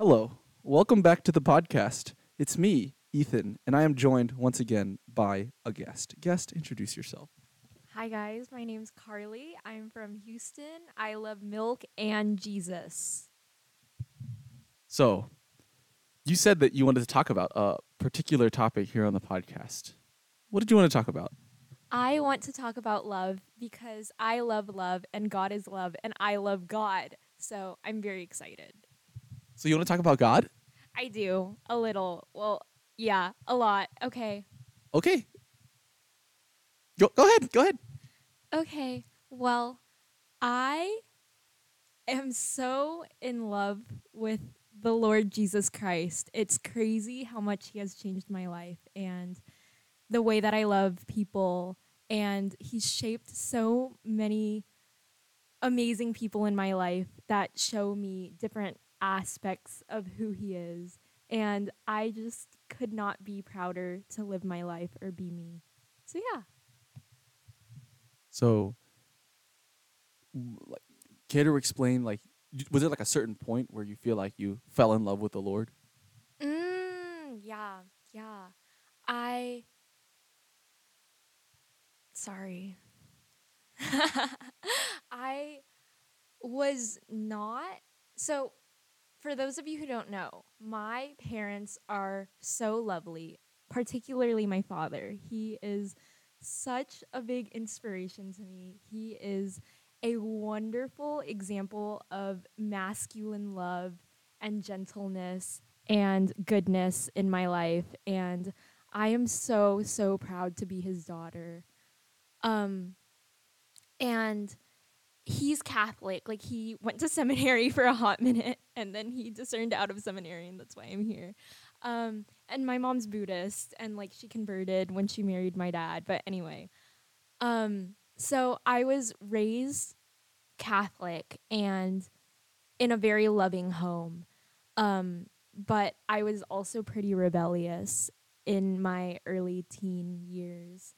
Hello, welcome back to the podcast. It's me, Ethan, and I am joined once again by a guest. Guest, introduce yourself. Hi guys, my name's Karlie. I'm from Houston. I love milk and Jesus. So, you said that you wanted to talk about a particular topic here on the podcast. What did you want to talk about? I want to talk about love because I love love and God is love and I love God. So I'm very excited. So, you want to talk about God? I do a little. Well, yeah, a lot. Okay. Okay. Go, go ahead. Go ahead. Okay. Well, I am so in love with the Lord Jesus Christ. It's crazy how much he has changed my life and the way that I love people and he's shaped so many amazing people in my life that show me different aspects of who he is and I just could not be prouder to live my life or be me. So yeah. So, w- like, care to explain, like, was it like a certain point where you feel like you fell in love with the Lord? Mm, yeah, yeah. I. Sorry. I was not. So, for those of you who don't know, my parents are so lovely, particularly my father. He is such a big inspiration to me. He is a wonderful example of masculine love and gentleness and goodness in my life and I am so so proud to be his daughter. Um and he's Catholic. Like he went to seminary for a hot minute and then he discerned out of seminary and that's why I'm here. Um and my mom's Buddhist and like she converted when she married my dad, but anyway. Um so I was raised Catholic and in a very loving home. Um but I was also pretty rebellious in my early teen years.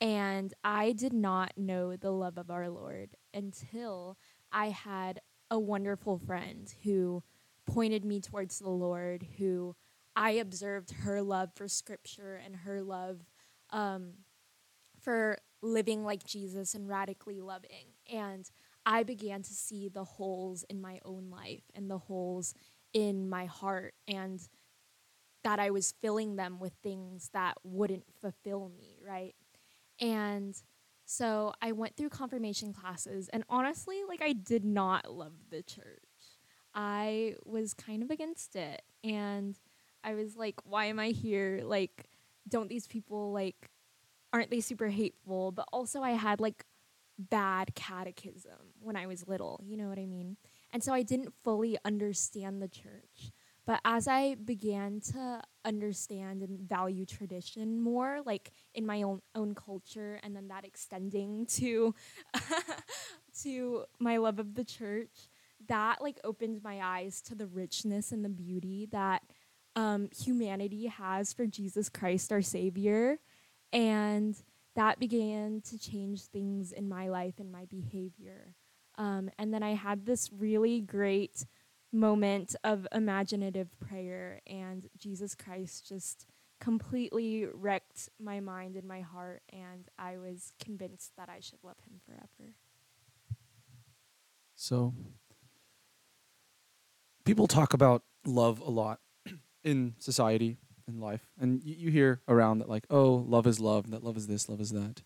And I did not know the love of our Lord until I had a wonderful friend who pointed me towards the Lord, who I observed her love for scripture and her love um, for living like Jesus and radically loving. And I began to see the holes in my own life and the holes in my heart and that I was filling them with things that wouldn't fulfill me, right? And so I went through confirmation classes and honestly, like I did not love the church. I was kind of against it and I was like, why am I here? Like don't these people like aren't they super hateful? But also I had like bad catechism when I was little, you know what I mean? And so I didn't fully understand the church. But as I began to understand and value tradition more, like in my own own culture, and then that extending to to my love of the church, that like opened my eyes to the richness and the beauty that um, humanity has for Jesus Christ, our Savior, and that began to change things in my life and my behavior. Um, and then I had this really great moment of imaginative prayer, and Jesus Christ just completely wrecked my mind and my heart, and I was convinced that I should love him forever. So, people talk about love a lot in society, in life, and y- you hear around that, like, oh, love is love, that love is this, love is that.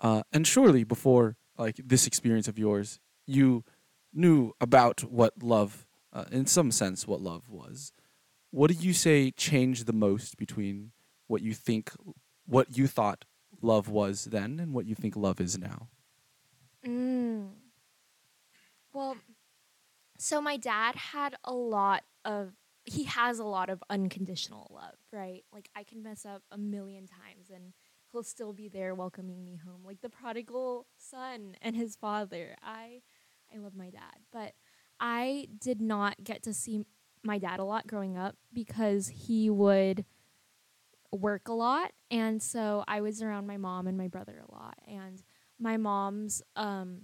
Uh, and surely, before like this experience of yours, you knew about what love, uh, in some sense, what love was. What do you say changed the most between what you think, what you thought love was then, and what you think love is now? Mm. Well, so my dad had a lot of he has a lot of unconditional love, right? Like I can mess up a million times and he'll still be there welcoming me home. Like the prodigal son and his father. I I love my dad, but I did not get to see my dad a lot growing up because he would work a lot. And so I was around my mom and my brother a lot. And my mom's um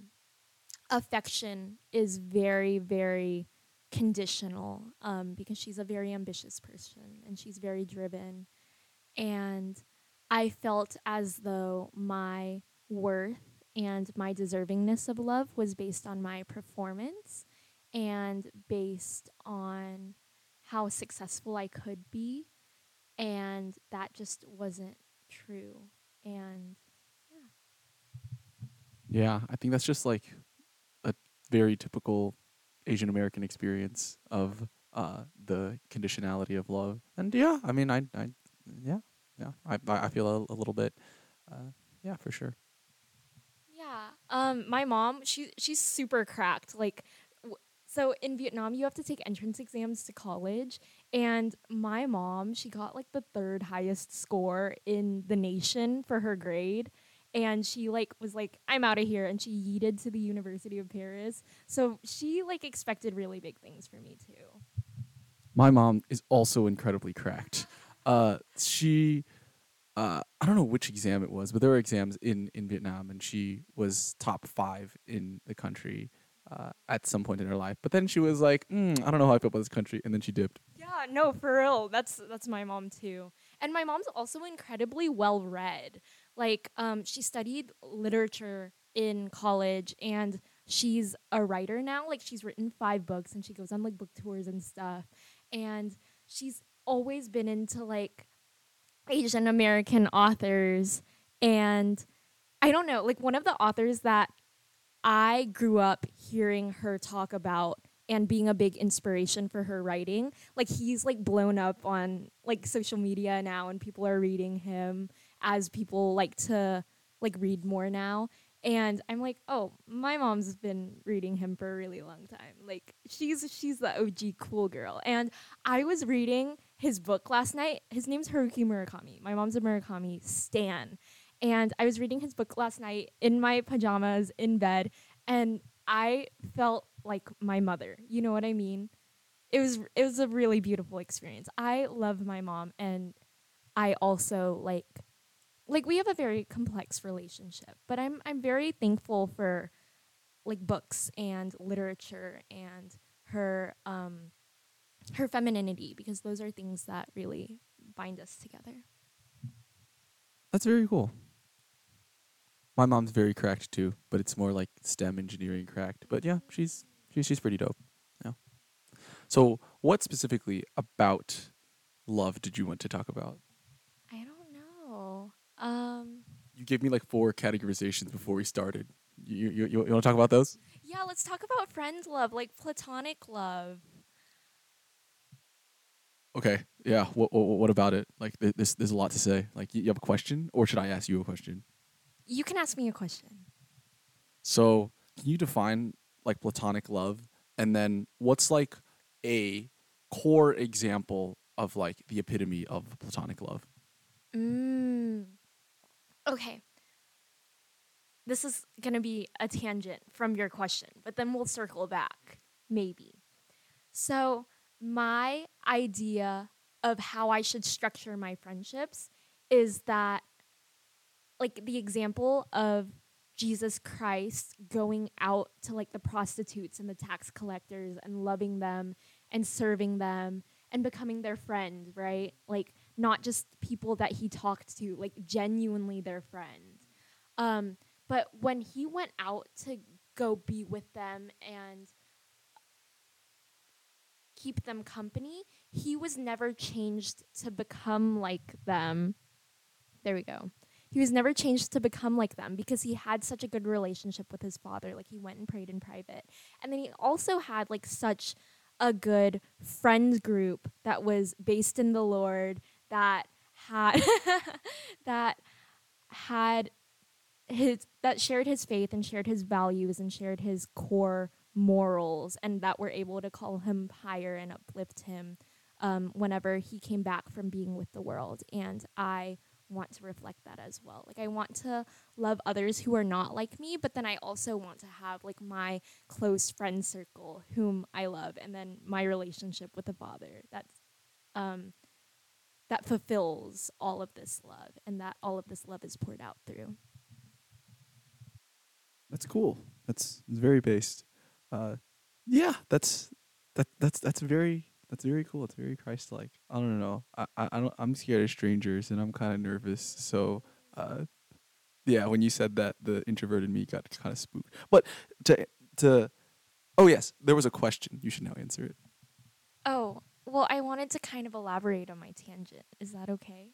affection is very very conditional um, because she's a very ambitious person and she's very driven. And I felt as though my worth and my deservingness of love was based on my performance and based on how successful I could be. And that just wasn't true. And Yeah, Yeah, I think that's just like a very typical Asian American experience of uh, the conditionality of love. And yeah, I mean, I, I yeah, yeah, I, I feel a, a little bit, uh, yeah, for sure. Yeah. Um, my mom, she she's super cracked. Like, so in Vietnam, you have to take entrance exams to college, and my mom, she got like the third highest score in the nation for her grade, and she like was like, I'm out of here, and she yeeted to the University of Paris. So she like expected really big things for me too. My mom is also incredibly cracked. Uh, she, uh, I don't know which exam it was, but there were exams in in Vietnam, and she was top five in the country. Uh, at some point in her life, but then she was like, mm, "I don't know how I feel about this country," and then she dipped. Yeah, no, for real. That's that's my mom too. And my mom's also incredibly well read. Like um she studied literature in college and she's a writer now. Like she's written 5 books and she goes on like book tours and stuff. And she's always been into like Asian American authors and I don't know, like one of the authors that I grew up hearing her talk about and being a big inspiration for her writing. Like he's like blown up on like social media now and people are reading him as people like to like read more now. And I'm like, "Oh, my mom's been reading him for a really long time. Like she's she's the OG cool girl." And I was reading his book last night. His name's Haruki Murakami. My mom's a Murakami stan. And I was reading his book last night in my pajamas in bed and I felt like my mother. You know what I mean? It was it was a really beautiful experience. I love my mom and I also like like we have a very complex relationship, but I'm I'm very thankful for like books and literature and her um her femininity because those are things that really bind us together. That's very cool. My mom's very cracked too, but it's more like STEM engineering cracked. But yeah, she's she's she's pretty dope. Yeah. So, what specifically about love did you want to talk about? I don't know. Um You gave me like four categorizations before we started. You you you, you want to talk about those? yeah, let's talk about friend love, like platonic love. Okay. Yeah. What what, what about it? Like th- this there's a lot to say. Like you you have a question, or should I ask you a question? You can ask me a question. So, can you define like platonic love and then what's like a core example of like the epitome of platonic love? Mm. Okay. This is going to be a tangent from your question, but then we'll circle back, maybe. So, my idea of how I should structure my friendships is that, like, the example of Jesus Christ going out to like the prostitutes and the tax collectors and loving them and serving them and becoming their friend, right? Like not just people that he talked to, like genuinely their friend. Um, but when he went out to go be with them and keep them company, he was never changed to become like them. There we go. He was never changed to become like them because he had such a good relationship with his father. Like he went and prayed in private. And then he also had like such a good friend group that was based in the Lord that had that had his that shared his faith and shared his values and shared his core morals and that were able to call him higher and uplift him um, whenever he came back from being with the world and i want to reflect that as well like i want to love others who are not like me but then i also want to have like my close friend circle whom i love and then my relationship with the father that's um, that fulfills all of this love and that all of this love is poured out through That's cool. That's, very based. Uh, yeah, that's that that's that's very that's very cool. It's very Christ like. I don't know. I, I I don't I'm scared of strangers and I'm kind of nervous. So uh yeah, when you said that the introverted me got kind of spooked. But to to Oh yes, there was a question. You should now answer it. Oh, well, I wanted to kind of elaborate on my tangent. Is that okay?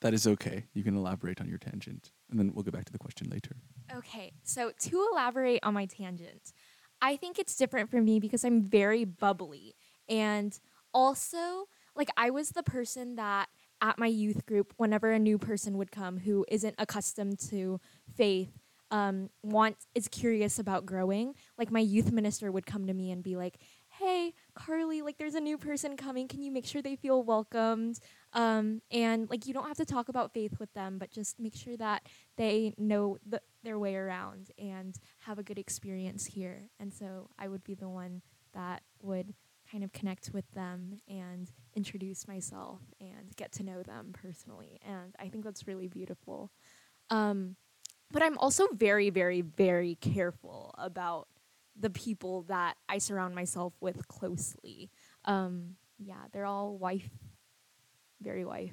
That is okay. You can elaborate on your tangent and then we'll get back to the question later. Okay, so to elaborate on my tangent, I think it's different for me because I'm very bubbly. And also, like, I was the person that at my youth group, whenever a new person would come who isn't accustomed to faith, um, wants is curious about growing, like my youth minister would come to me and be like, "Hey, Karlie, like there's a new person coming. Can you make sure they feel welcomed? Um, and like you don't have to talk about faith with them, but just make sure that they know the, their way around and have a good experience here." And so I would be the one that would kind of connect with them and introduce myself and get to know them personally. And I think that's really beautiful. Um, but I'm also very, very, very careful about the people that I surround myself with closely. Um, yeah, they're all wife, very wife.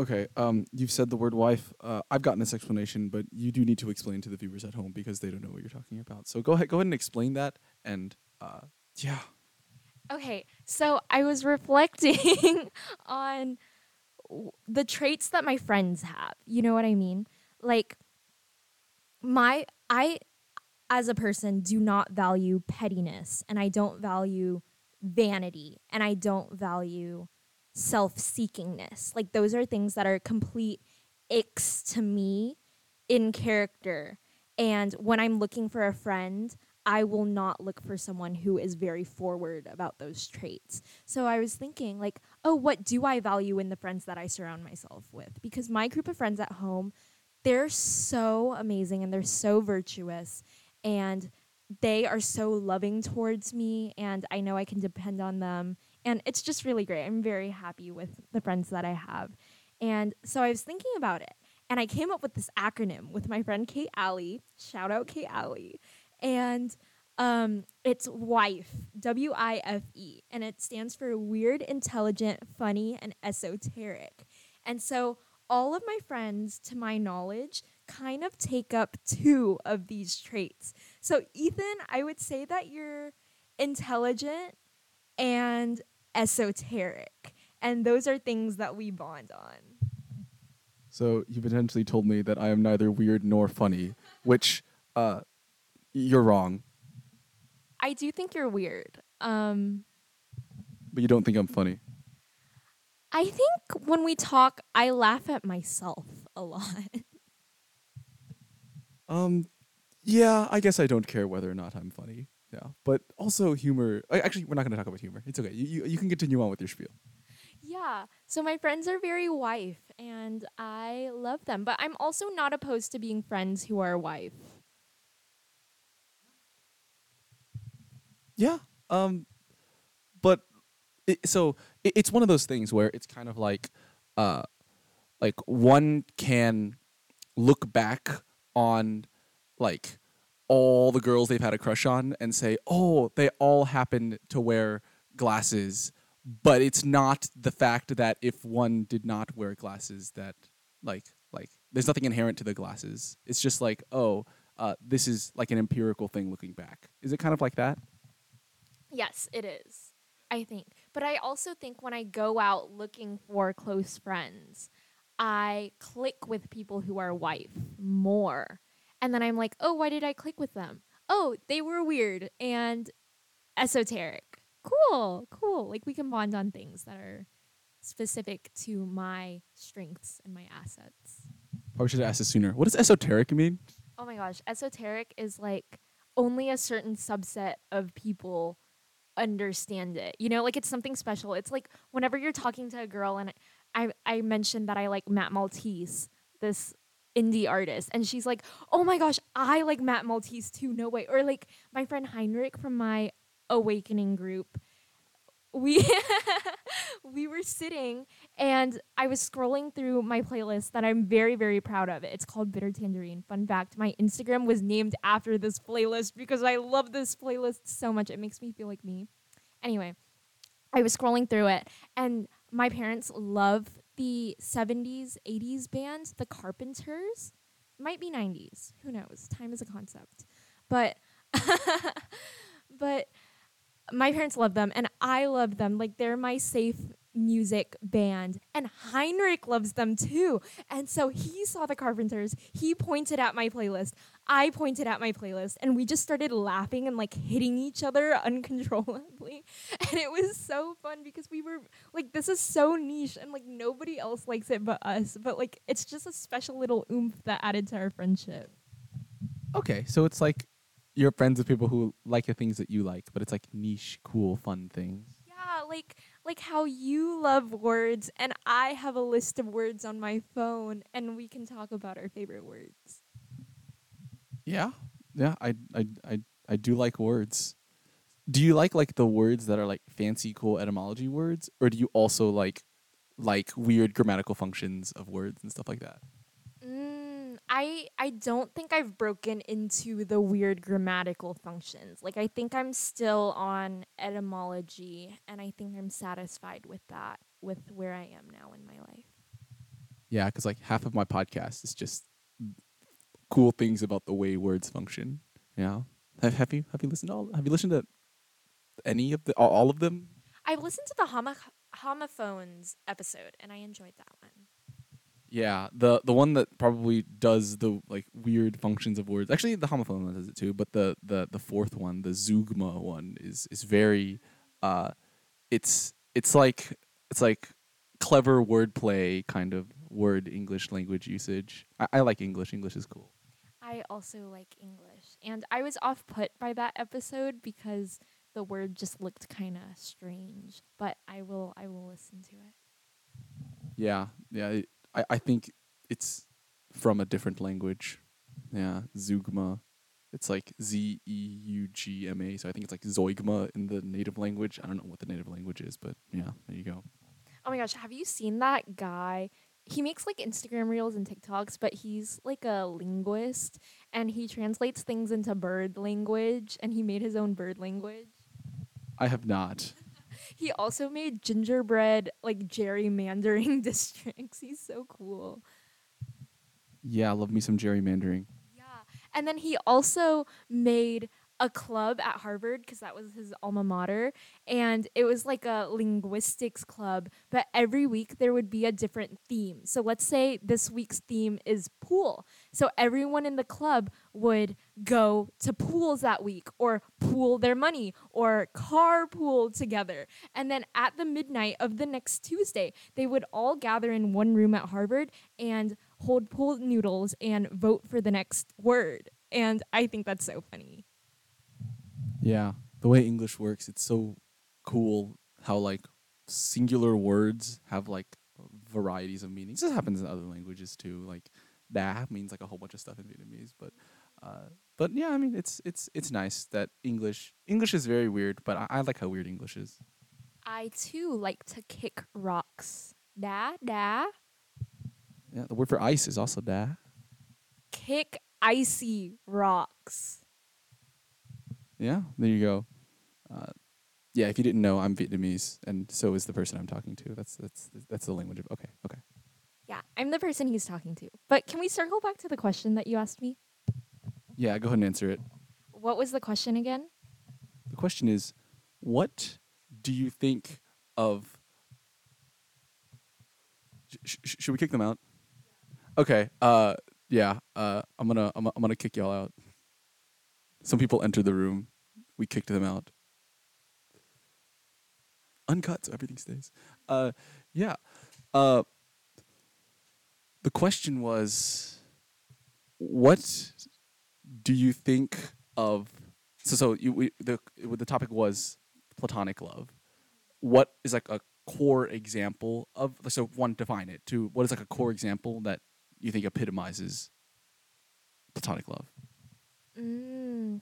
Okay, um, you've said the word wife. Uh, I've gotten this explanation, but you do need to explain to the viewers at home because they don't know what you're talking about. So go ahead, go ahead and explain that. And uh, yeah, Okay, so I was reflecting on the traits that my friends have. You know what I mean? Like my I as a person do not value pettiness and I don't value vanity and I don't value self-seekingness. Like those are things that are complete icks to me in character. And when I'm looking for a friend, I will not look for someone who is very forward about those traits. So I was thinking, like, oh, what do I value in the friends that I surround myself with? Because my group of friends at home, they're so amazing and they're so virtuous and they are so loving towards me and I know I can depend on them. And it's just really great. I'm very happy with the friends that I have. And so I was thinking about it and I came up with this acronym with my friend Kate Alley. Shout out Kate Alley and um, it's WIFE, W I F E, and it stands for Weird, Intelligent, Funny, and Esoteric. And so all of my friends, to my knowledge, kind of take up two of these traits. So, Ethan, I would say that you're intelligent and esoteric. And those are things that we bond on. so you potentially told me that I am neither weird nor funny, which uh, you're wrong. I do think you're weird. Um, But you don't think I'm funny. I think when we talk, I laugh at myself a lot. Um, yeah, I guess I don't care whether or not I'm funny. Yeah, but also humor. Actually, we're not going to talk about humor. It's okay. You, you you can continue on with your spiel. yeah. So my friends are very wife, and I love them. But I'm also not opposed to being friends who are wife. Yeah. Um, but it, so it, it's one of those things where it's kind of like, uh, like one can look back on like all the girls they've had a crush on and say, oh, they all happened to wear glasses, but it's not the fact that if one did not wear glasses that like like there's nothing inherent to the glasses. It's just like, oh, uh, this is like an empirical thing looking back. Is it kind of like that? Yes, it is. I think. But I also think when I go out looking for close friends, I click with people who are wife more. And then I'm like, oh, why did I click with them? Oh, they were weird and esoteric. Cool, cool. Like we can bond on things that are specific to my strengths and my assets. Probably should have asked this sooner. What does esoteric mean? Oh my gosh, esoteric is like only a certain subset of people understand it. You know, like it's something special. It's like whenever you're talking to a girl and I I mentioned that I like Matt Maltese, this indie artist, and she's like, "Oh my gosh, I like Matt Maltese too." No way. Or like my friend Heinrich from my awakening group we we were sitting and I was scrolling through my playlist that I'm very very proud of. It's called Bitter Tangerine. Fun fact, my Instagram was named after this playlist because I love this playlist so much. It makes me feel like me. Anyway, I was scrolling through it and my parents love the 70s 80s band The Carpenters. Might be 90s. Who knows? Time is a concept. But but my parents love them and I love them. Like they're my safe music band and Heinrich loves them too. And so he saw the Carpenters. He pointed at my playlist. I pointed at my playlist and we just started laughing and like hitting each other uncontrollably. And it was so fun because we were like this is so niche and like nobody else likes it but us. But like it's just a special little oomph that added to our friendship. Okay, so it's like you're friends with people who like the things that you like, but it's like niche, cool, fun things. Yeah, like like how you love words and I have a list of words on my phone and we can talk about our favorite words. Yeah, yeah, I, I, I, I do like words. Do you like like the words that are like fancy, cool etymology words, or do you also like like weird grammatical functions of words and stuff like that? I I don't think I've broken into the weird grammatical functions. Like I think I'm still on etymology and I think I'm satisfied with that with where I am now in my life. Yeah, because like half of my podcast is just cool things about the way words function. Yeah, have have you have you listened to all, have you listened to any of the all, all of them? I've listened to the homo- homophones episode and I enjoyed that one. Yeah, the the one that probably does the like weird functions of words. Actually, the homophone one does it too, but the the the fourth one, the zeugma one, is is very, uh, it's it's like it's like clever wordplay kind of word English language usage. I, I like English. English is cool. I also like English, and I was off put by that episode because the word just looked kind of strange. But I will I will listen to it. Yeah, yeah. It, I I think it's from a different language. Yeah, zeugma. It's like Z E U G M A. So I think it's like zoigma in the native language. I don't know what the native language is, but yeah, there you go. Oh my gosh, have you seen that guy? He makes like Instagram reels and TikToks, but he's like a linguist and he translates things into bird language and he made his own bird language. I have not. He also made gingerbread like gerrymandering districts. He's so cool. Yeah, I love me some gerrymandering. Yeah. And then he also made a club at Harvard because that was his alma mater. And it was like a linguistics club, but every week there would be a different theme. So let's say this week's theme is pool. So everyone in the club would go to pools that week or pool their money or carpool together. And then at the midnight of the next Tuesday, they would all gather in one room at Harvard and hold pool noodles and vote for the next word. And I think that's so funny. Yeah, the way English works, it's so cool how like singular words have like varieties of meanings. This happens in other languages too. Like da means like a whole bunch of stuff in Vietnamese, but uh, but yeah, I mean it's it's it's nice that English English is very weird, but I, I like how weird English is. I too like to kick rocks. Da da. Yeah, the word for ice is also da. Kick icy rocks. Yeah, there you go. Uh, yeah, if you didn't know, I'm Vietnamese, and so is the person I'm talking to. That's that's that's the language of. Okay, okay. Yeah, I'm the person he's talking to. But can we circle back to the question that you asked me? Yeah, go ahead and answer it. What was the question again? The question is, what do you think of? Sh- sh- should we kick them out? Okay. Uh, yeah. Uh, I'm gonna I'm, I'm gonna kick y'all out. Some people enter the room. We kicked them out. Uncut, so everything stays. Uh, yeah. Uh, the question was, what do you think of? So, so you we, the the topic was platonic love. What is like a core example of? So, one, define it. Two, what is like a core example that you think epitomizes platonic love? Mm.。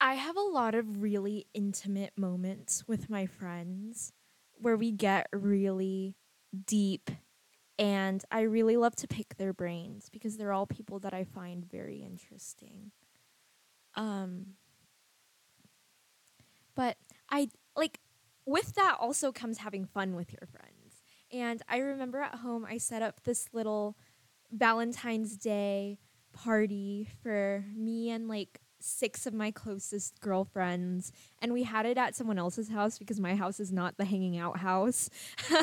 I have a lot of really intimate moments with my friends where we get really deep and I really love to pick their brains because they're all people that I find very interesting. Um but I like with that also comes having fun with your friends. And I remember at home I set up this little Valentine's Day party for me and like six of my closest girlfriends and we had it at someone else's house because my house is not the hanging out house.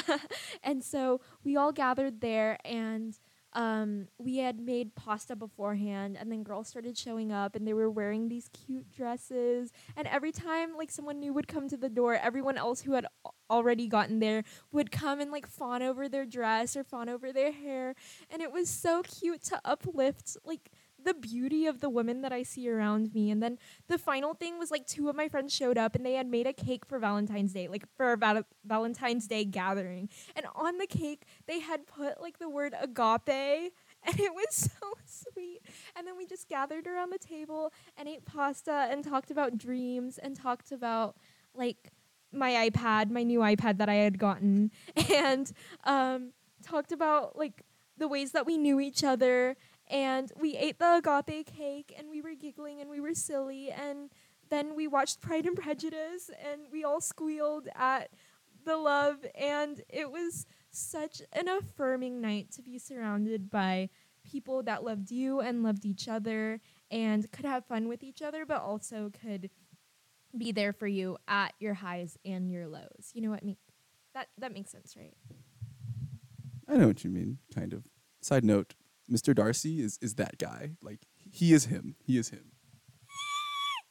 and so we all gathered there and um, we had made pasta beforehand and then girls started showing up and they were wearing these cute dresses and every time like someone new would come to the door everyone else who had already gotten there would come and like fawn over their dress or fawn over their hair and it was so cute to uplift like the beauty of the women that I see around me. And then the final thing was like two of my friends showed up and they had made a cake for Valentine's Day, like for a val- Valentine's Day gathering. And on the cake, they had put like the word agape. And it was so sweet. And then we just gathered around the table and ate pasta and talked about dreams and talked about like my iPad, my new iPad that I had gotten, and um, talked about like the ways that we knew each other and we ate the agape cake and we were giggling and we were silly and then we watched Pride and Prejudice and we all squealed at the love and it was such an affirming night to be surrounded by people that loved you and loved each other and could have fun with each other but also could be there for you at your highs and your lows. You know what I mean? That that makes sense, right? I know what you mean, kind of. Side note, Mr. Darcy is is that guy. Like he is him. He is him.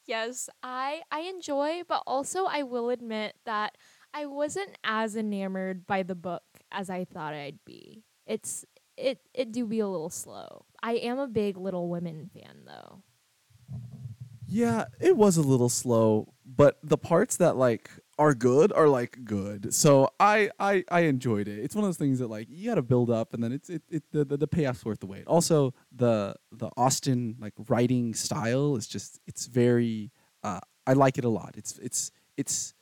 yes, I I enjoy, but also I will admit that I wasn't as enamored by the book as I thought I'd be. It's it it do be a little slow. I am a big Little Women fan though. Yeah, it was a little slow, but the parts that like are good are like good. So I I I enjoyed it. It's one of those things that like you got to build up, and then it's it, it the, the the payoff's worth the wait. Also, the the Austen like writing style is just it's very uh, I like it a lot. It's it's it's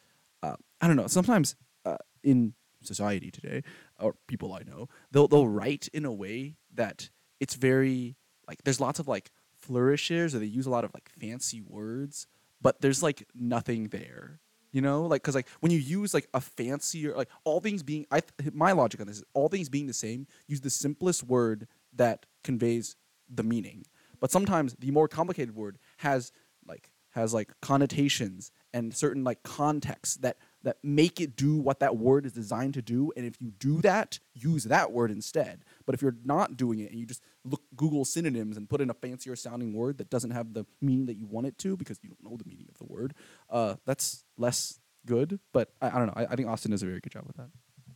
uh, I don't know. Sometimes uh, in society today, or people I know, they'll they'll write in a way that it's very like there's lots of like flourishes or they use a lot of like fancy words, but there's like nothing there you know like because like when you use like a fancier like all things being i my logic on this is all things being the same use the simplest word that conveys the meaning. But sometimes the more complicated word has like has like connotations and certain like contexts that that make it do what that word is designed to do and if you do that use that word instead. But if you're not doing it and you just look google synonyms and put in a fancier sounding word that doesn't have the meaning that you want it to because you don't know the meaning of the word uh, that's less good but I, I don't know. I, I think Austen does a very good job with that.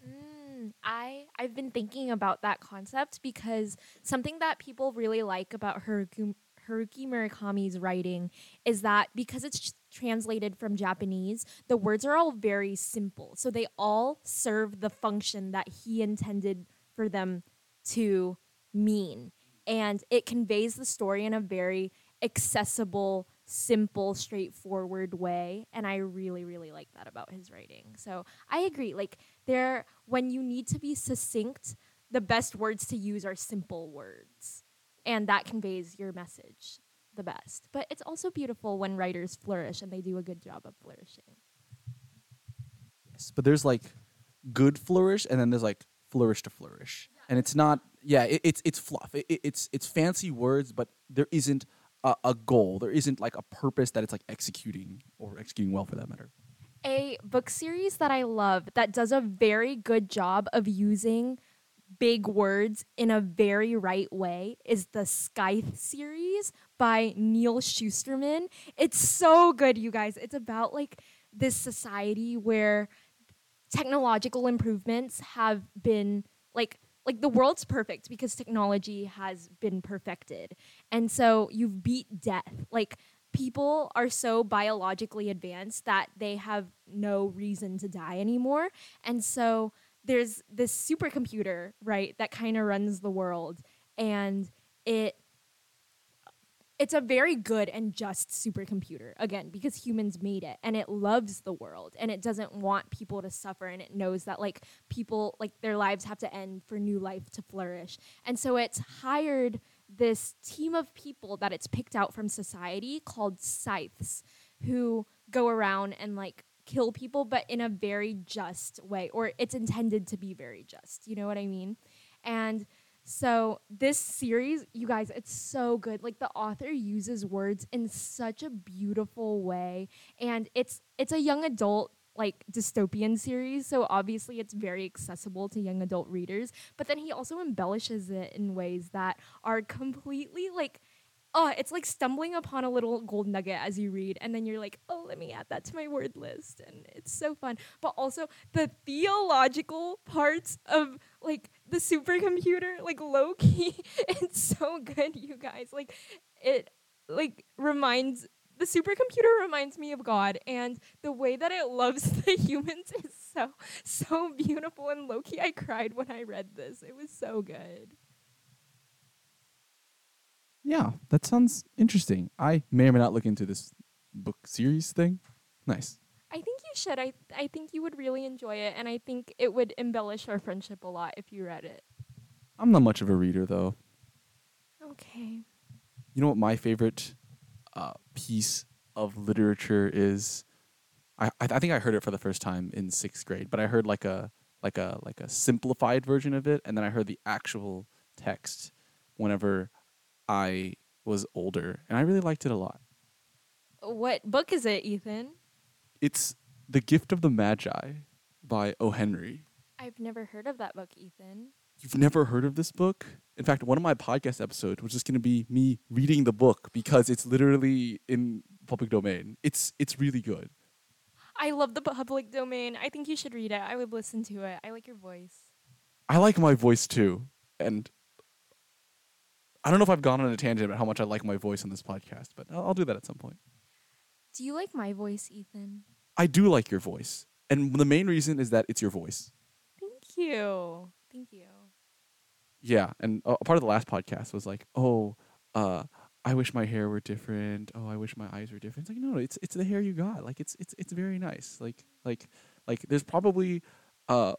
Mm, I I've been thinking about that concept because something that people really like about Haruki Haruki Murakami's writing is that because it's translated from Japanese, the words are all very simple. So they all serve the function that he intended for them to mean. And it conveys the story in a very accessible, simple, straightforward way. And I really, really like that about his writing. So I agree. Like, there, when you need to be succinct, the best words to use are simple words and that conveys your message the best. But it's also beautiful when writers flourish and they do a good job of flourishing. Yes, but there's like good flourish and then there's like flourish to flourish. Yeah. And it's not yeah, it, it's it's fluff. It, it, it's it's fancy words, but there isn't a, a goal. There isn't like a purpose that it's like executing or executing well for that matter. A book series that I love that does a very good job of using big words in a very right way is the Scythe series by Neal Shusterman. It's so good, you guys. It's about like this society where technological improvements have been like like the world's perfect because technology has been perfected. And so you've beat death. Like people are so biologically advanced that they have no reason to die anymore. And so there's this supercomputer, right, that kind of runs the world, and it it's a very good and just supercomputer again because humans made it and it loves the world and it doesn't want people to suffer and it knows that like people like their lives have to end for new life to flourish. And so it's hired this team of people that it's picked out from society called scythes who go around and like kill people but in a very just way or it's intended to be very just you know what i mean and so this series, you guys, it's so good. Like the author uses words in such a beautiful way and it's it's a young adult like dystopian series, so obviously it's very accessible to young adult readers, but then he also embellishes it in ways that are completely like oh, it's like stumbling upon a little gold nugget as you read, and then you're like, oh, let me add that to my word list, and it's so fun. But also the theological parts of like the supercomputer, like low key, it's so good, you guys. Like it like reminds the supercomputer reminds me of God, and the way that it loves the humans is so so beautiful and low key. I cried when I read this. It was so good. Yeah, that sounds interesting. I may or may not look into this book series thing. Nice. I think you should. I I think you would really enjoy it, and I think it would embellish our friendship a lot if you read it. I'm not much of a reader though. Okay. You know what my favorite uh, piece of literature is? I I, th- I think I heard it for the first time in sixth grade, but I heard like a like a like a simplified version of it, and then I heard the actual text whenever I was older, and I really liked it a lot. What book is it, Ethan? It's The Gift of the Magi by O. Henry. I've never heard of that book, Ethan. You've never heard of this book? In fact, one of my podcast episodes was just going to be me reading the book because it's literally in public domain. It's it's really good. I love the public domain. I think you should read it. I would listen to it. I like your voice. I like my voice too, and I don't know if I've gone on a tangent about how much I like my voice on this podcast, but I'll, I'll do that at some point. Do you like my voice, Ethan? I do like your voice, and the main reason is that it's your voice. Thank you. Thank you. Yeah, and a part of the last podcast was like, oh, uh, I wish my hair were different. Oh, I wish my eyes were different. It's like no, no, it's it's the hair you got. Like it's it's it's very nice. Like like like there's probably uh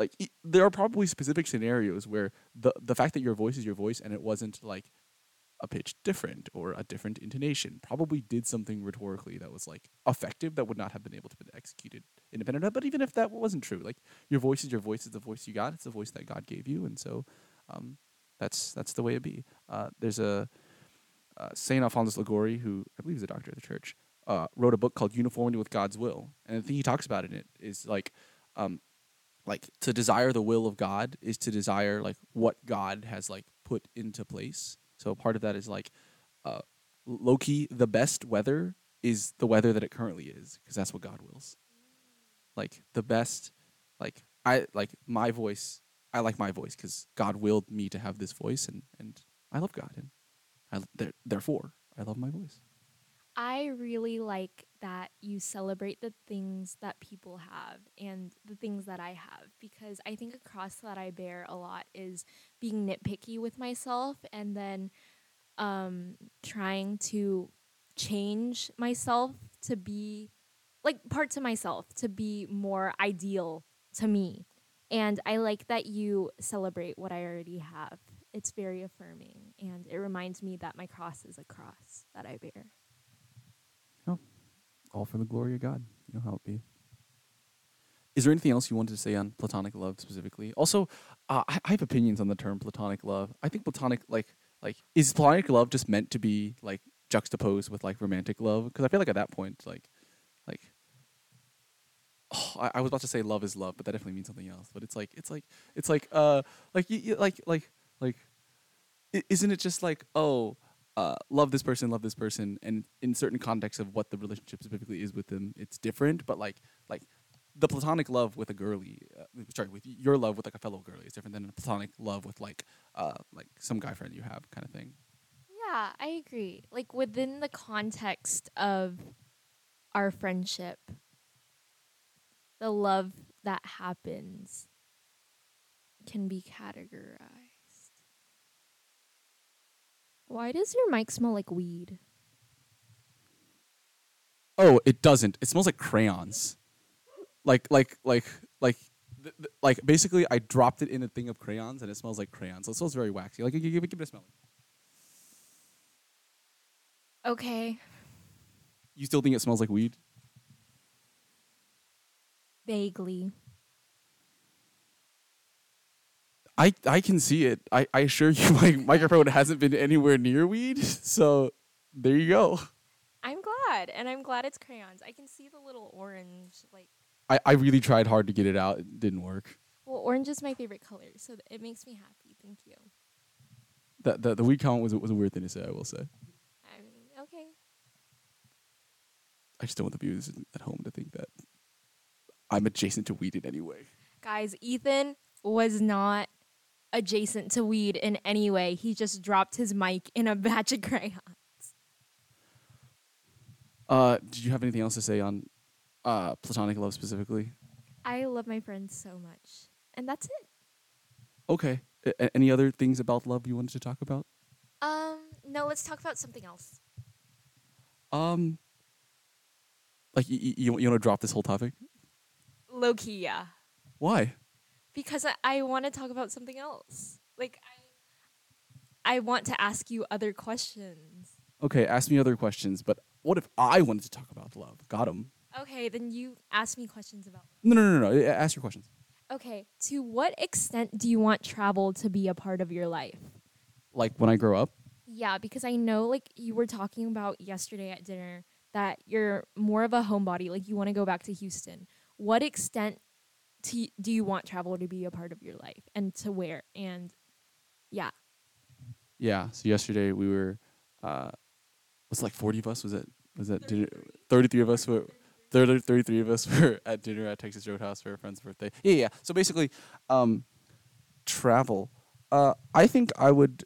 like there are probably specific scenarios where the the fact that your voice is your voice and it wasn't like a pitch different or a different intonation probably did something rhetorically that was like effective that would not have been able to be executed independent of but even if that wasn't true like your voice is your voice is the voice you got it's the voice that god gave you and so um, that's that's the way it be. Uh, there's a uh, saint alphonsus liguori who i believe is a doctor of the church uh, wrote a book called uniformity with god's will and the thing he talks about in it is like um, like to desire the will of God is to desire like what God has like put into place. So part of that is like uh low key the best weather is the weather that it currently is because that's what God wills. Like the best like I like my voice I like my voice cuz God willed me to have this voice and and I love God and I therefore I love my voice. I really like that you celebrate the things that people have and the things that I have because I think a cross that I bear a lot is being nitpicky with myself and then um, trying to change myself to be like parts of myself to be more ideal to me. And I like that you celebrate what I already have. It's very affirming and it reminds me that my cross is a cross that I bear all for the glory of God. You know how it be. Is there anything else you wanted to say on platonic love specifically? Also, uh, I, I have opinions on the term platonic love. I think platonic, like, like is platonic love just meant to be like juxtaposed with like romantic love? Because I feel like at that point, like, like, oh, I, I was about to say love is love, but that definitely means something else. But it's like, it's like, it's like, uh, like, like, like, like, isn't it just like, oh, uh, love this person, love this person, and in certain contexts of what the relationship specifically is with them, it's different. But like, like the platonic love with a girly, uh, sorry, with your love with like a fellow girly is different than a platonic love with like, uh, like some guy friend you have, kind of thing. Yeah, I agree. Like within the context of our friendship, the love that happens can be categorized. Why does your mic smell like weed? Oh, it doesn't. It smells like crayons. Like like like like th- th- like basically I dropped it in a thing of crayons and it smells like crayons. So it smells very waxy. Like give, give, give it a smell. Okay. You still think it smells like weed? Vaguely. I I can see it. I, I assure you my microphone hasn't been anywhere near weed. So there you go. I'm glad, and I'm glad it's crayons. I can see the little orange, like. I, I really tried hard to get it out. It didn't work. Well, orange is my favorite color, so it makes me happy. Thank you. The the, the weed count was a- was a weird thing to say, I will say. I mean, okay. I just don't want the viewers at home to think that I'm adjacent to weed in any way. Guys, Ethan was not adjacent to weed in any way. He just dropped his mic in a batch of crayons. Uh, did you have anything else to say on uh, platonic love specifically? I love my friends so much. And that's it. Okay. A- a- any other things about love you wanted to talk about? Um, no, let's talk about something else. Um, like y- y- you you want to drop this whole topic? Low key, yeah. Why? Because I, I want to talk about something else. Like I I want to ask you other questions. Okay, ask me other questions. But what if I wanted to talk about love? Got him. Okay, then you ask me questions about No, no, no, no. no. Ask your questions. Okay, to what extent do you want travel to be a part of your life? Like when I grow up. Yeah, because I know like you were talking about yesterday at dinner that you're more of a homebody, like you want to go back to Houston. What extent to, do you want travel to be a part of your life and to where? And yeah. Yeah. So yesterday we were, uh, was it like forty of us? Was it was that dinner? Thirty three of us were. 30, 33 of us were at dinner at Texas Roadhouse for a friend's birthday. Yeah, yeah. So basically, um, travel. Uh, I think I would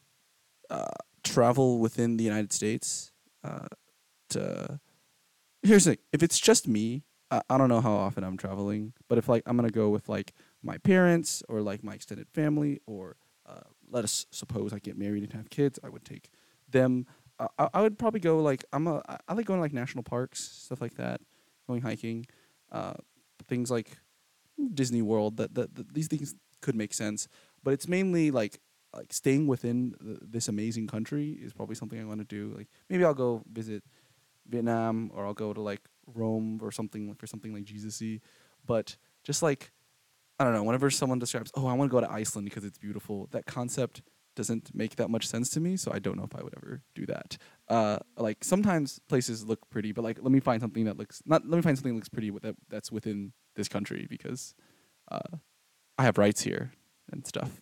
uh, travel within the United States. Uh, to here's the thing: if it's just me, I, I don't know how often I'm traveling. But if like I'm gonna go with like my parents or like my extended family, or uh, let us suppose I get married and have kids, I would take them. Uh, I, I would probably go like I'm a I like going to like national parks, stuff like that, going hiking, uh, things like Disney World. That, that, these things could make sense, but it's mainly like like staying within th- this amazing country is probably something I want to do. Like maybe I'll go visit Vietnam or I'll go to like Rome or something for something like Jesus-y. But just like I don't know, whenever someone describes, oh, I want to go to Iceland because it's beautiful, that concept doesn't make that much sense to me. So I don't know if I would ever do that. Uh, like sometimes places look pretty, but like let me find something that looks not. Let me find something that looks pretty that that's within this country because uh, I have rights here and stuff.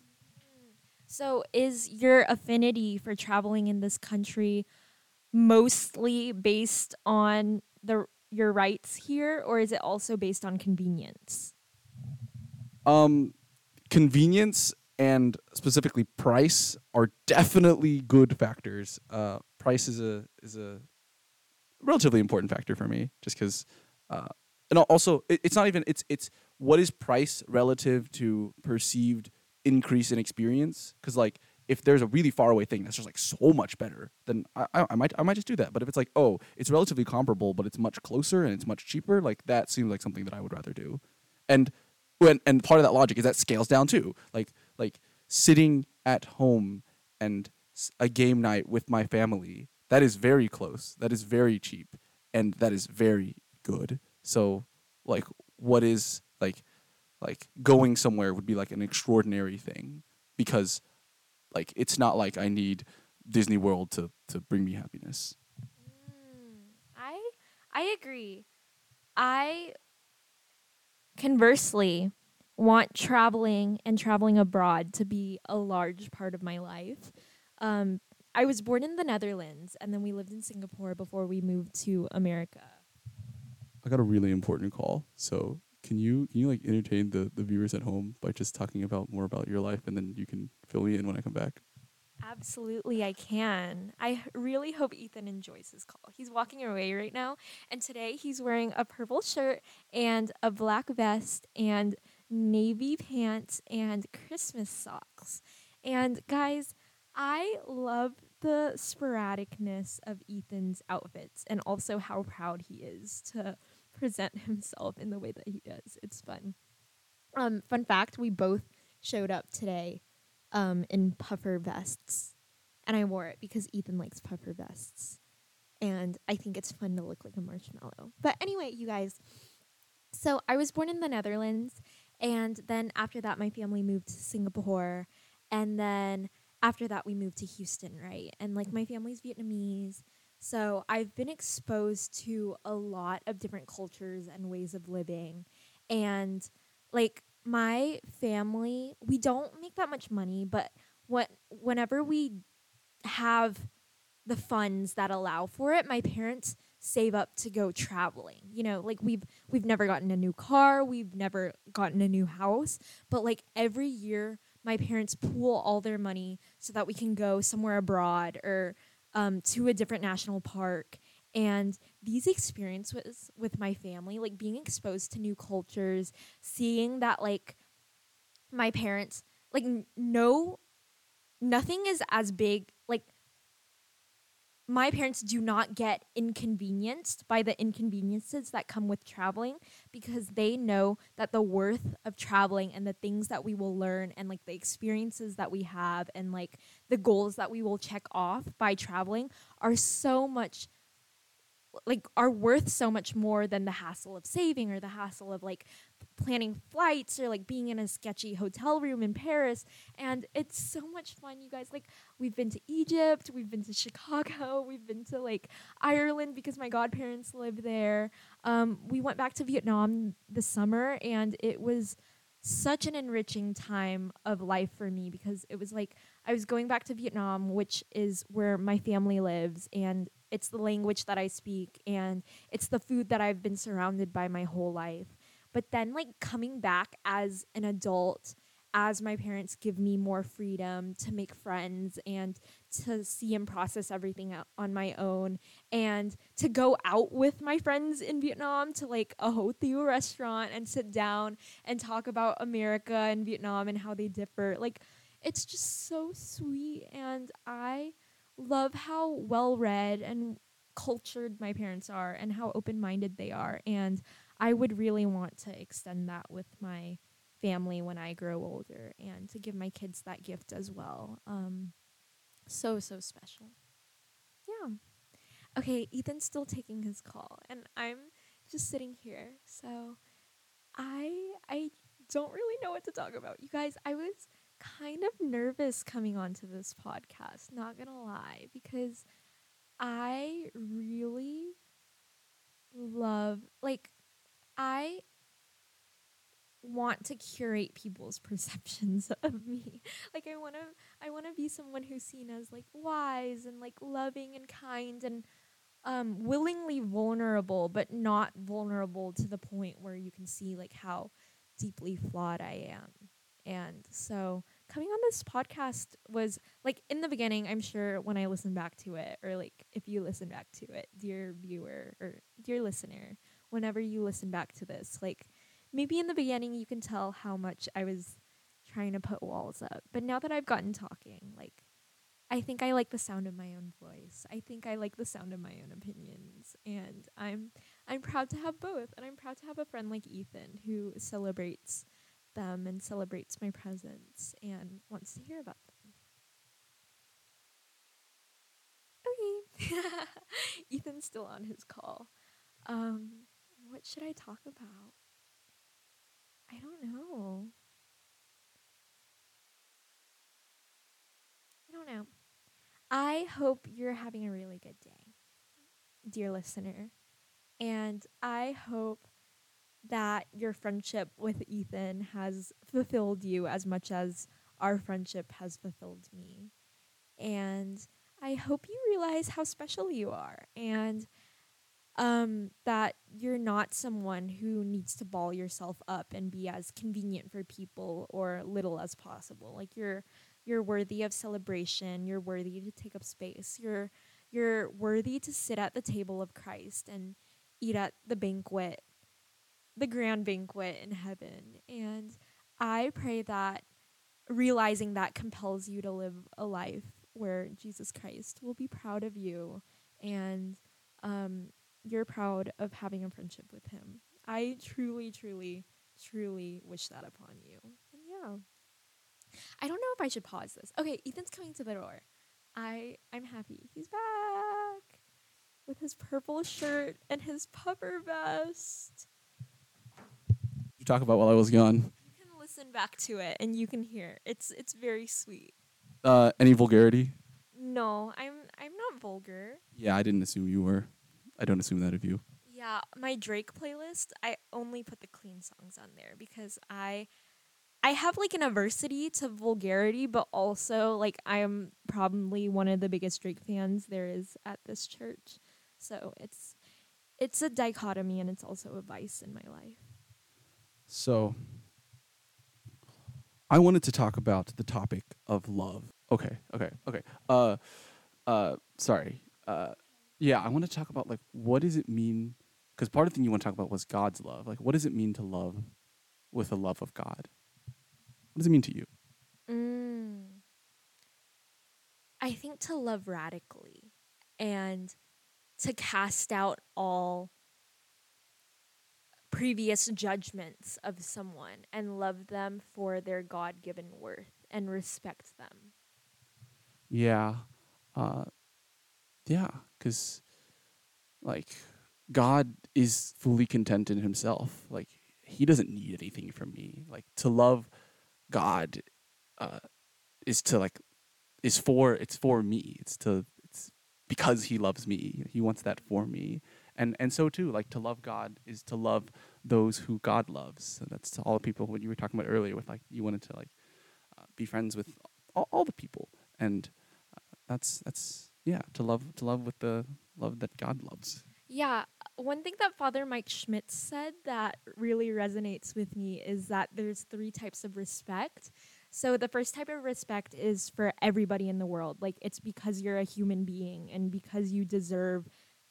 So is your affinity for traveling in this country mostly based on the your rights here or is it also based on convenience? Um, convenience and specifically price are definitely good factors. Uh, price is a is a relatively important factor for me, just because. Uh, and also, it, it's not even it's it's what is price relative to perceived increase in experience? Because like if there's a really far away thing that's just like so much better, then I, I I might I might just do that. But if it's like oh it's relatively comparable but it's much closer and it's much cheaper, like that seems like something that I would rather do. And when and part of that logic is that scales down too. Like like sitting at home and a game night with my family that is very close. That is very cheap, and that is very good. So like what is like like going somewhere would be like an extraordinary thing because like it's not like I need Disney World to to bring me happiness. Mm, I I agree. I conversely want traveling and traveling abroad to be a large part of my life. Um, I was born in the Netherlands and then we lived in Singapore before we moved to America. I got a really important call. So can you can you like entertain the the viewers at home by just talking about more about your life and then you can fill me in when I come back? Absolutely, I can. I really hope Ethan enjoys his call. He's walking away right now, and today he's wearing a purple shirt and a black vest and navy pants and Christmas socks. And guys, I love the sporadicness of Ethan's outfits and also how proud he is to present himself in the way that he does. It's fun. Um, fun fact: we both showed up today, um, in puffer vests, and I wore it because Ethan likes puffer vests, and I think it's fun to look like a marshmallow. But anyway, you guys. So I was born in the Netherlands, and then after that, my family moved to Singapore, and then after that, we moved to Houston, right? And like my family's Vietnamese. So I've been exposed to a lot of different cultures and ways of living. And like my family, we don't make that much money, but what whenever we have the funds that allow for it, my parents save up to go traveling. You know, like we've we've never gotten a new car, we've never gotten a new house, but like every year my parents pool all their money so that we can go somewhere abroad or um, to a different national park. And these experiences with my family, like being exposed to new cultures, seeing that like my parents, like n- no, nothing is as big. My parents do not get inconvenienced by the inconveniences that come with traveling because they know that the worth of traveling and the things that we will learn and like the experiences that we have and like the goals that we will check off by traveling are so much like are worth so much more than the hassle of saving or the hassle of like planning flights or like being in a sketchy hotel room in Paris. And it's so much fun you guys. Like we've been to Egypt we've been to Chicago we've been to like Ireland because my godparents live there. Um, we went back to Vietnam this summer and it was such an enriching time of life for me because it was like I was going back to Vietnam which is where my family lives and it's the language that I speak and it's the food that I've been surrounded by my whole life. But then, like, coming back as an adult, as my parents give me more freedom to make friends and to see and process everything on my own and to go out with my friends in Vietnam to like a hủ tiếu restaurant and sit down and talk about America and Vietnam and how they differ. Like, it's just so sweet. And I love how well read and cultured my parents are and how open minded they are. And I would really want to extend that with my family when I grow older and to give my kids that gift as well. Um, so, so special. Yeah. Okay, Ethan's still taking his call and I'm just sitting here. So I I don't really know what to talk about. You guys, I was kind of nervous coming onto this podcast, not gonna lie, because I really love, like, I want to curate people's perceptions of me. Like I want to I want to be someone who's seen as like wise and like loving and kind and um willingly vulnerable but not vulnerable to the point where you can see like how deeply flawed I am. And so coming on this podcast was like in the beginning, I'm sure when I listen back to it, or like if you listen back to it, dear viewer or dear listener, whenever you listen back to this, like maybe in the beginning you can tell how much I was trying to put walls up. But now that I've gotten talking, like I think I like the sound of my own voice. I think I like the sound of my own opinions. And I'm I'm proud to have both. And I'm proud to have a friend like Ethan who celebrates them and celebrates my presence and wants to hear about them. Okay. Ethan's still on his call. Um, what should I talk about? I don't know. I don't know. I hope you're having a really good day, dear listener. And I hope that your friendship with Ethan has fulfilled you as much as our friendship has fulfilled me. And I hope you realize how special you are and um, that you're not someone who needs to ball yourself up and be as convenient for people or little as possible. Like you're you're worthy of celebration, you're worthy to take up space. You're you're worthy to sit at the table of Christ and eat at the banquet the grand banquet in heaven. And I pray that realizing that compels you to live a life where Jesus Christ will be proud of you and um, you're proud of having a friendship with him. I truly, truly, truly wish that upon you. And yeah. I don't know if I should pause this. Okay, Ethan's coming to the door. I I'm happy. He's back with his purple shirt and his puffer vest. You talk about while I was gone. You can listen back to it and you can hear. It's it's very sweet. Uh, any vulgarity? No, I'm I'm not vulgar. Yeah, I didn't assume you were. I don't assume that of you. Yeah, my Drake playlist, I only put the clean songs on there because I I have like an aversity to vulgarity, but also like I'm probably one of the biggest Drake fans there is at this church. So it's it's a dichotomy and it's also a vice in my life. So, I wanted to talk about the topic of love. Okay, okay, okay. Uh, uh, sorry. Uh, yeah, I want to talk about like what does it mean? Because part of the thing you want to talk about was God's love. Like, what does it mean to love with the love of God? What does it mean to you? Mm. I think to love radically and to cast out all previous judgments of someone and love them for their God given worth and respect them. Yeah, uh, yeah, because like God is fully content in Himself. Like He doesn't need anything from me. Like to love God uh, is to like is for it's for me. It's to it's because He loves me. He wants that for me. And and so too, like to love God is to love those who God loves. That's all the people. What you were talking about earlier, with like you wanted to like uh, be friends with all, all the people, and uh, that's that's yeah to love to love with the love that God loves. Yeah, one thing that Father Mike Schmitz said that really resonates with me is that there's three types of respect. So the first type of respect is for everybody in the world. Like it's because you're a human being and because you deserve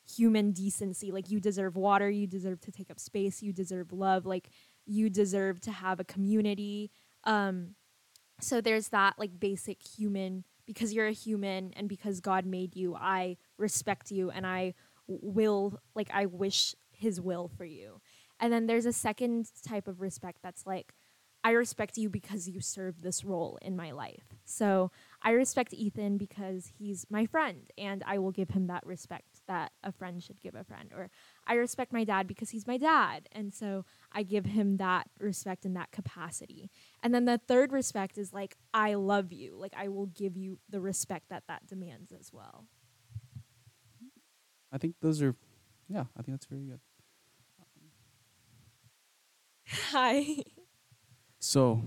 human decency. Like you deserve water, you deserve to take up space, you deserve love, like you deserve to have a community. Um so there's that like basic human because you're a human and because God made you, I respect you and I will like I wish his will for you. And then there's a second type of respect that's like I respect you because you serve this role in my life. So I respect Ethan because he's my friend and I will give him that respect that a friend should give a friend. Or I respect my dad because he's my dad. And so I give him that respect and that capacity. And then the third respect is like, I love you. Like I will give you the respect that that demands as well. I think those are, yeah, I think that's very good. Hi. So,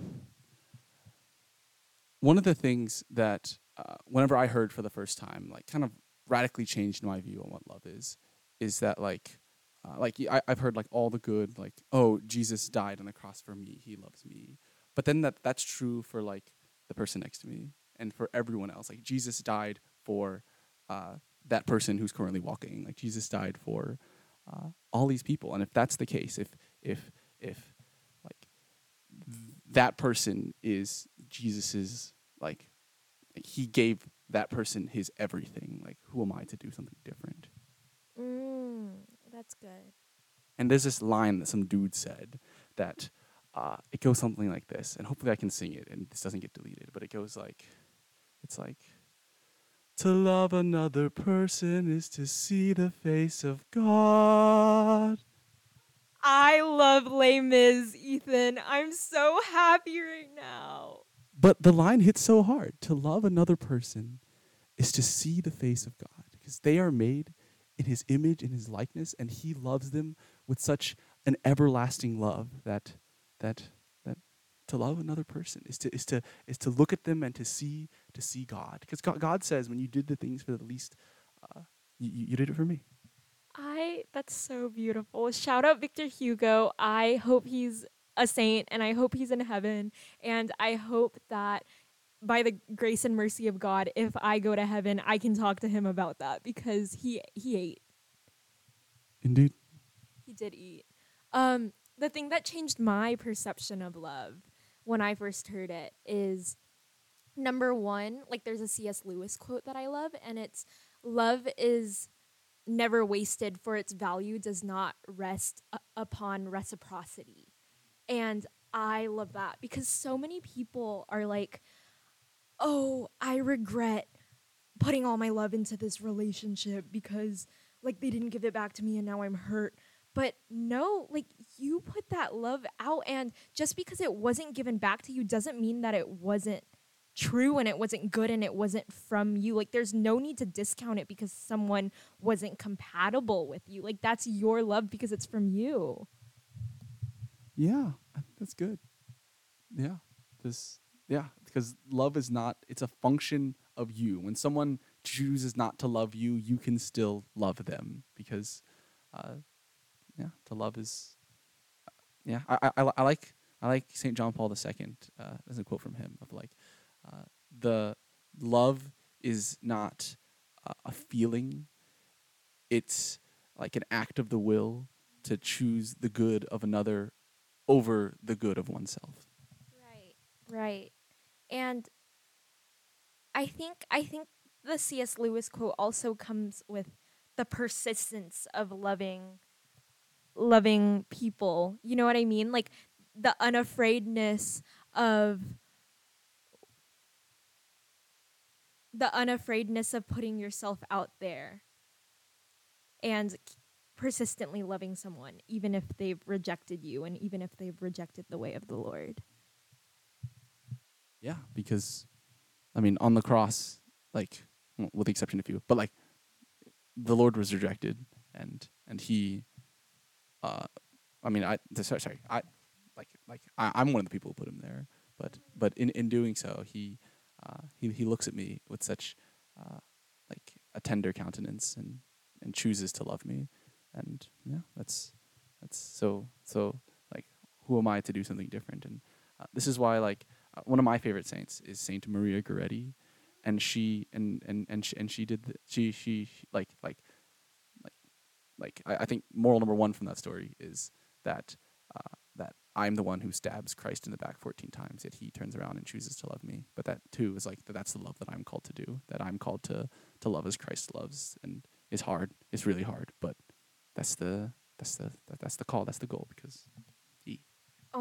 one of the things that uh, whenever I heard for the first time, like kind of radically changed my view on what love is, is that like, uh, like I, I've heard like all the good, like oh Jesus died on the cross for me, He loves me, but then that that's true for like the person next to me and for everyone else. Like Jesus died for uh, that person who's currently walking. Like Jesus died for uh, all these people, and if that's the case, if if if like th- that person is Jesus's like, like he gave that person his everything. Like who am I to do something different? Mm, that's good. And there's this line that some dude said that uh, it goes something like this, and hopefully I can sing it and this doesn't get deleted. But it goes like, it's like. To love another person is to see the face of God. I love Les Mis, Ethan. I'm so happy right now. But the line hits so hard. To love another person is to see the face of God because they are made in his image, in his likeness, and he loves them with such an everlasting love that that that to love another person is to is to is to look at them and to see to see God. Because God, God says when you did the things for the least, uh, you, you did it for me. I that's so beautiful. Shout out Victor Hugo. I hope he's a saint and I hope he's in heaven and I hope that by the grace and mercy of God if I go to heaven I can talk to him about that because he he ate. Indeed. He did eat. Um the thing that changed my perception of love when I first heard it is number one, like there's a C.S. Lewis quote that I love, and it's love is never wasted, for its value does not rest upon reciprocity. And I love that because so many people are like, oh, I regret putting all my love into this relationship because like they didn't give it back to me and now I'm hurt. But no, like you put that love out and just because it wasn't given back to you doesn't mean that it wasn't true and it wasn't good and it wasn't from you. Like there's no need to discount it because someone wasn't compatible with you. Like that's your love because it's from you. Yeah, that's good. Yeah, this yeah, because love is not it's a function of you. When someone chooses not to love you, you can still love them because uh yeah, to love is uh, yeah, I I, I like I like St. John Paul II. Uh, there's a quote from him of like uh, the love is not uh, a feeling; it's like an act of the will to choose the good of another over the good of oneself. Right. Right. And I think I think the C.S. Lewis quote also comes with the persistence of loving loving people. You know what I mean? Like the unafraidness of the unafraidness of putting yourself out there and persistently loving someone even if they've rejected you and even if they've rejected the way of the Lord. Yeah, because I mean, on the cross, like well, with the exception of you, but like the Lord was rejected, and and he, uh, I mean, I sorry, sorry, I like like I, I'm one of the people who put him there, but but in in doing so, he uh, he he looks at me with such uh, like a tender countenance and and chooses to love me, and yeah, that's that's so so like who am I to do something different? And uh, this is why like one of my favorite saints is Saint Maria Goretti, and she and and and she, and she did the, she, she she like like like like I, I think moral number one from that story is that uh, that I'm the one who stabs Christ in the back 14 times, yet he turns around and chooses to love me. But that too is like that that's the love that I'm called to do. That I'm called to to love as Christ loves, and it's hard. It's really hard, but that's the that's the that, that's the call. That's the goal because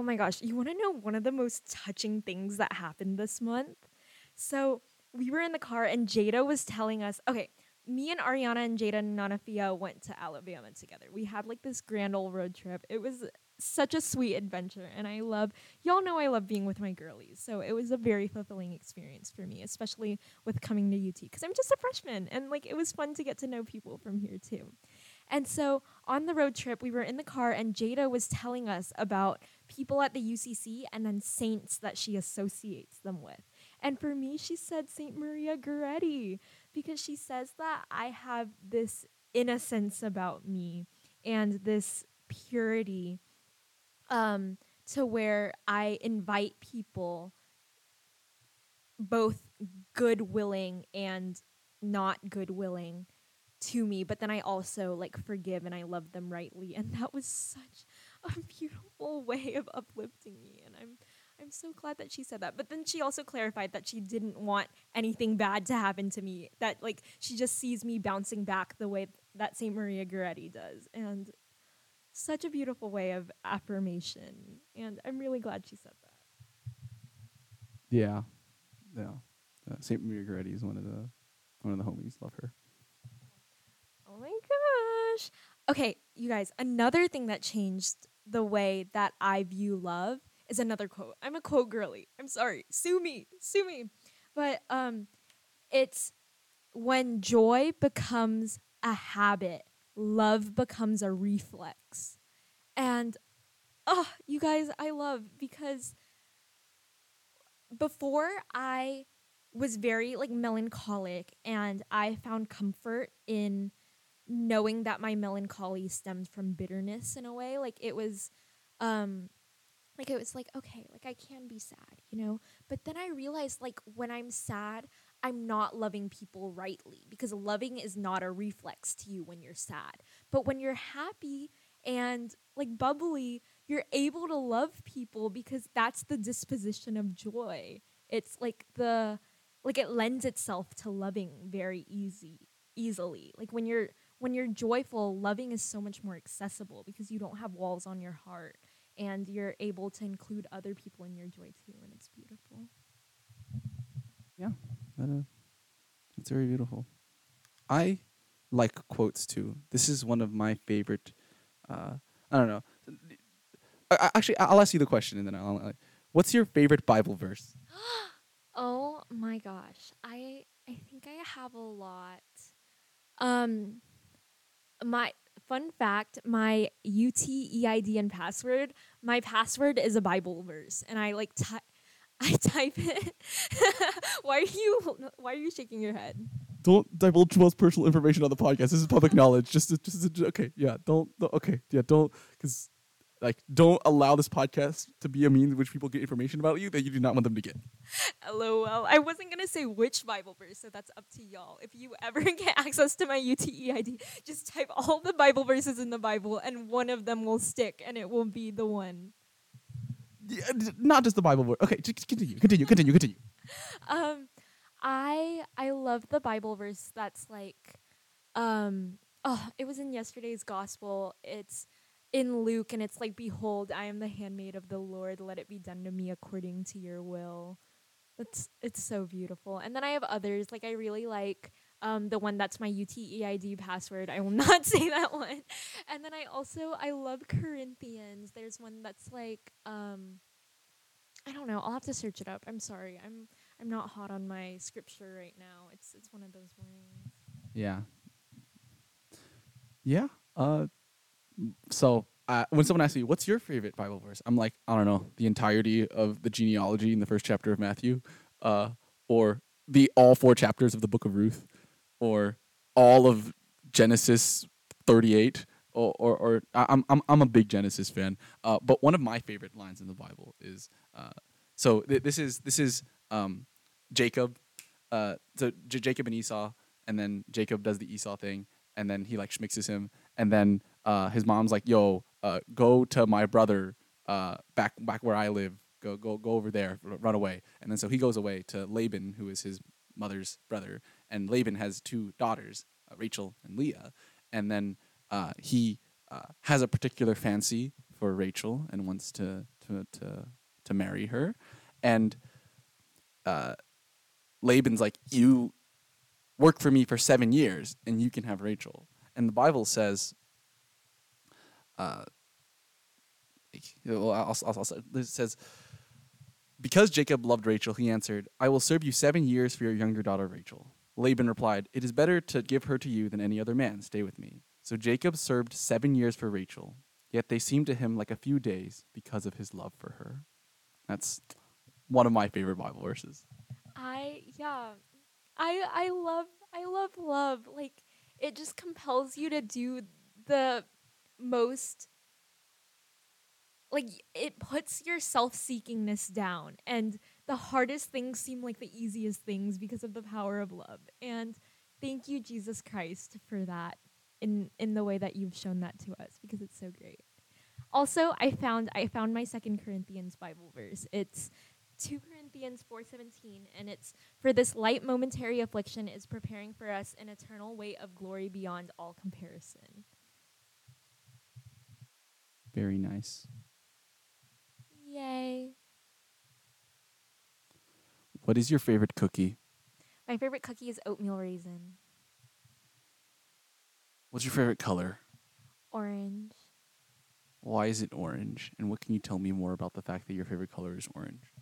my gosh, you want to know one of the most touching things that happened this month? So, we were in the car and Jada was telling us, okay, me and Ariana and Jada and Nanafia went to Alabama together. We had like this grand old road trip. It was such a sweet adventure and I love y'all know I love being with my girlies. So it was a very fulfilling experience for me, especially with coming to UT cuz I'm just a freshman and like it was fun to get to know people from here too. And so on the road trip, we were in the car, and Jada was telling us about people at the UCC and then saints that she associates them with. And for me, she said Saint Maria Goretti because she says that I have this innocence about me and this purity um, to where I invite people both good willing and not good willing to me but then i also like forgive and i love them rightly and that was such a beautiful way of uplifting me and i'm i'm so glad that she said that but then she also clarified that she didn't want anything bad to happen to me that like she just sees me bouncing back the way that saint maria goretti does and such a beautiful way of affirmation and i'm really glad she said that Yeah, yeah. Uh, Saint Maria Goretti is one of the one of the homies. Love her. Oh my gosh. Okay, you guys, another thing that changed the way that I view love is another quote. I'm a quote girly. I'm sorry. Sue me. Sue me. But um it's when joy becomes a habit, love becomes a reflex. And oh, you guys, I love because before I was very like melancholic and I found comfort in knowing that my melancholy stemmed from bitterness in a way like it was um like it was like okay like I can be sad you know? But then I realized like when I'm sad I'm not loving people rightly because loving is not a reflex to you when you're sad. But when you're happy and like bubbly you're able to love people because that's the disposition of joy. It's like the like it lends itself to loving very easy easily. Like when you're when you're joyful, loving is so much more accessible because you don't have walls on your heart and you're able to include other people in your joy too and it's beautiful. Yeah, that, uh, that's very beautiful. I like quotes too. This is one of my favorite. Uh, I don't know. I, actually, I'll ask you the question, and then I'll. what's your favorite Bible verse? Oh my gosh. I I think I have a lot. Um my fun fact, my UTEID and password, my password is a Bible verse and I like ty- I type it. why are you why are you shaking your head? Don't divulge most personal information on the podcast. This is public knowledge. Just, just, okay, yeah. Don't, don't okay, yeah. Don't, because like, don't allow this podcast to be a means in which people get information about you that you do not want them to get. LOL. I wasn't gonna say which Bible verse, so that's up to y'all. If you ever get access to my UTE ID, just type all the Bible verses in the Bible, and one of them will stick, and it will be the one. Yeah, not just the Bible verse. Okay, just continue, continue, continue, continue. Um, I I love the Bible verse that's like, um, oh, it was in yesterday's gospel. It's in Luke, and it's like, "Behold, I am the handmaid of the Lord. Let it be done to me according to your will." That's it's so beautiful. And then I have others like I really like um the one that's my UTEID password. I will not say that one. And then I also I love Corinthians. There's one that's like um I don't know. I'll have to search it up. I'm sorry. I'm I'm not hot on my scripture right now. It's it's one of those mornings. Yeah. Yeah. Uh, so uh, when someone asks me, "What's your favorite Bible verse?" I'm like, I don't know, the entirety of the genealogy in the first chapter of Matthew, uh, or the all four chapters of the Book of Ruth, or all of Genesis 38. Or, or, or I'm, I'm, I'm a big Genesis fan. Uh, but one of my favorite lines in the Bible is, uh, so th- this is this is um, Jacob, uh, so J- Jacob and Esau, and then Jacob does the Esau thing, and then he like schmixes him, and then uh, his mom's like, "Yo, uh, go to my brother uh, back back where I live. Go go go over there, run away." And then so he goes away to Laban, who is his mother's brother, and Laban has two daughters, uh, Rachel and Leah, and then uh, he uh, has a particular fancy for Rachel and wants to to to to marry her, and Laban's like, "You work for me for seven years, and you can have Rachel." And the Bible says, uh, well, I'll, I'll, I'll, it says, because Jacob loved Rachel, he answered, "I will serve you seven years for your younger daughter Rachel." Laban replied, "It is better to give her to you than any other man. Stay with me." So Jacob served seven years for Rachel, yet they seemed to him like a few days because of his love for her. That's one of my favorite Bible verses. I yeah. I I love I love love. Like it just compels you to do the most like it puts your self-seekingness down and the hardest things seem like the easiest things because of the power of love. And thank you Jesus Christ for that in in the way that you've shown that to us because it's so great. Also, I found I found my second Corinthians Bible verse. It's 2 Corinthians 4:17 and it's for this light momentary affliction is preparing for us an eternal weight of glory beyond all comparison. Very nice. Yay. What is your favorite cookie? My favorite cookie is oatmeal raisin, What's your favorite color? orange. Why is it orange? And what can you tell me more about the fact that your favorite color is orange?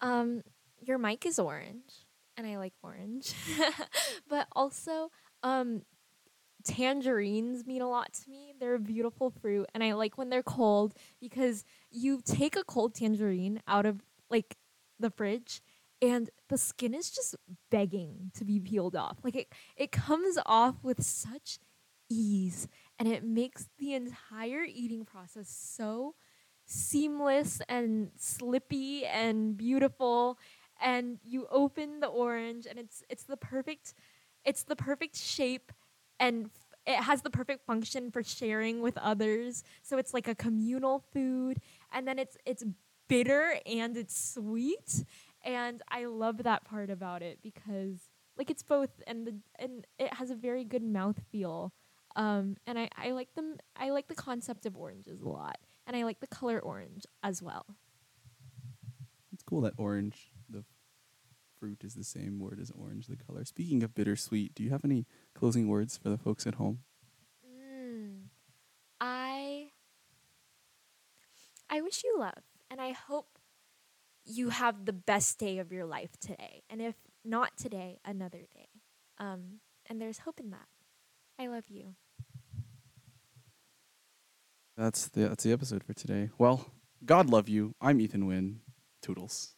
Um your mic is orange and I like orange. but also um tangerines mean a lot to me. They're a beautiful fruit and I like when they're cold because you take a cold tangerine out of like the fridge and the skin is just begging to be peeled off. Like it it comes off with such ease and it makes the entire eating process so seamless and slippy and beautiful and you open the orange and it's it's the perfect it's the perfect shape and f- it has the perfect function for sharing with others so it's like a communal food and then it's it's bitter and it's sweet and I love that part about it because like it's both and the and it has a very good mouth feel. Um, and I, I like them I like the concept of oranges a lot. And I like the color orange as well. It's cool that orange, the fruit is the same word as orange, the color. Speaking of bittersweet, do you have any closing words for the folks at home? Mm, I I wish you love and I hope you have the best day of your life today. And if not today, another day. Um, and there's hope in that. I love you. That's the that's the episode for today. Well, God love you. I'm Ethan Wynn. Toodles.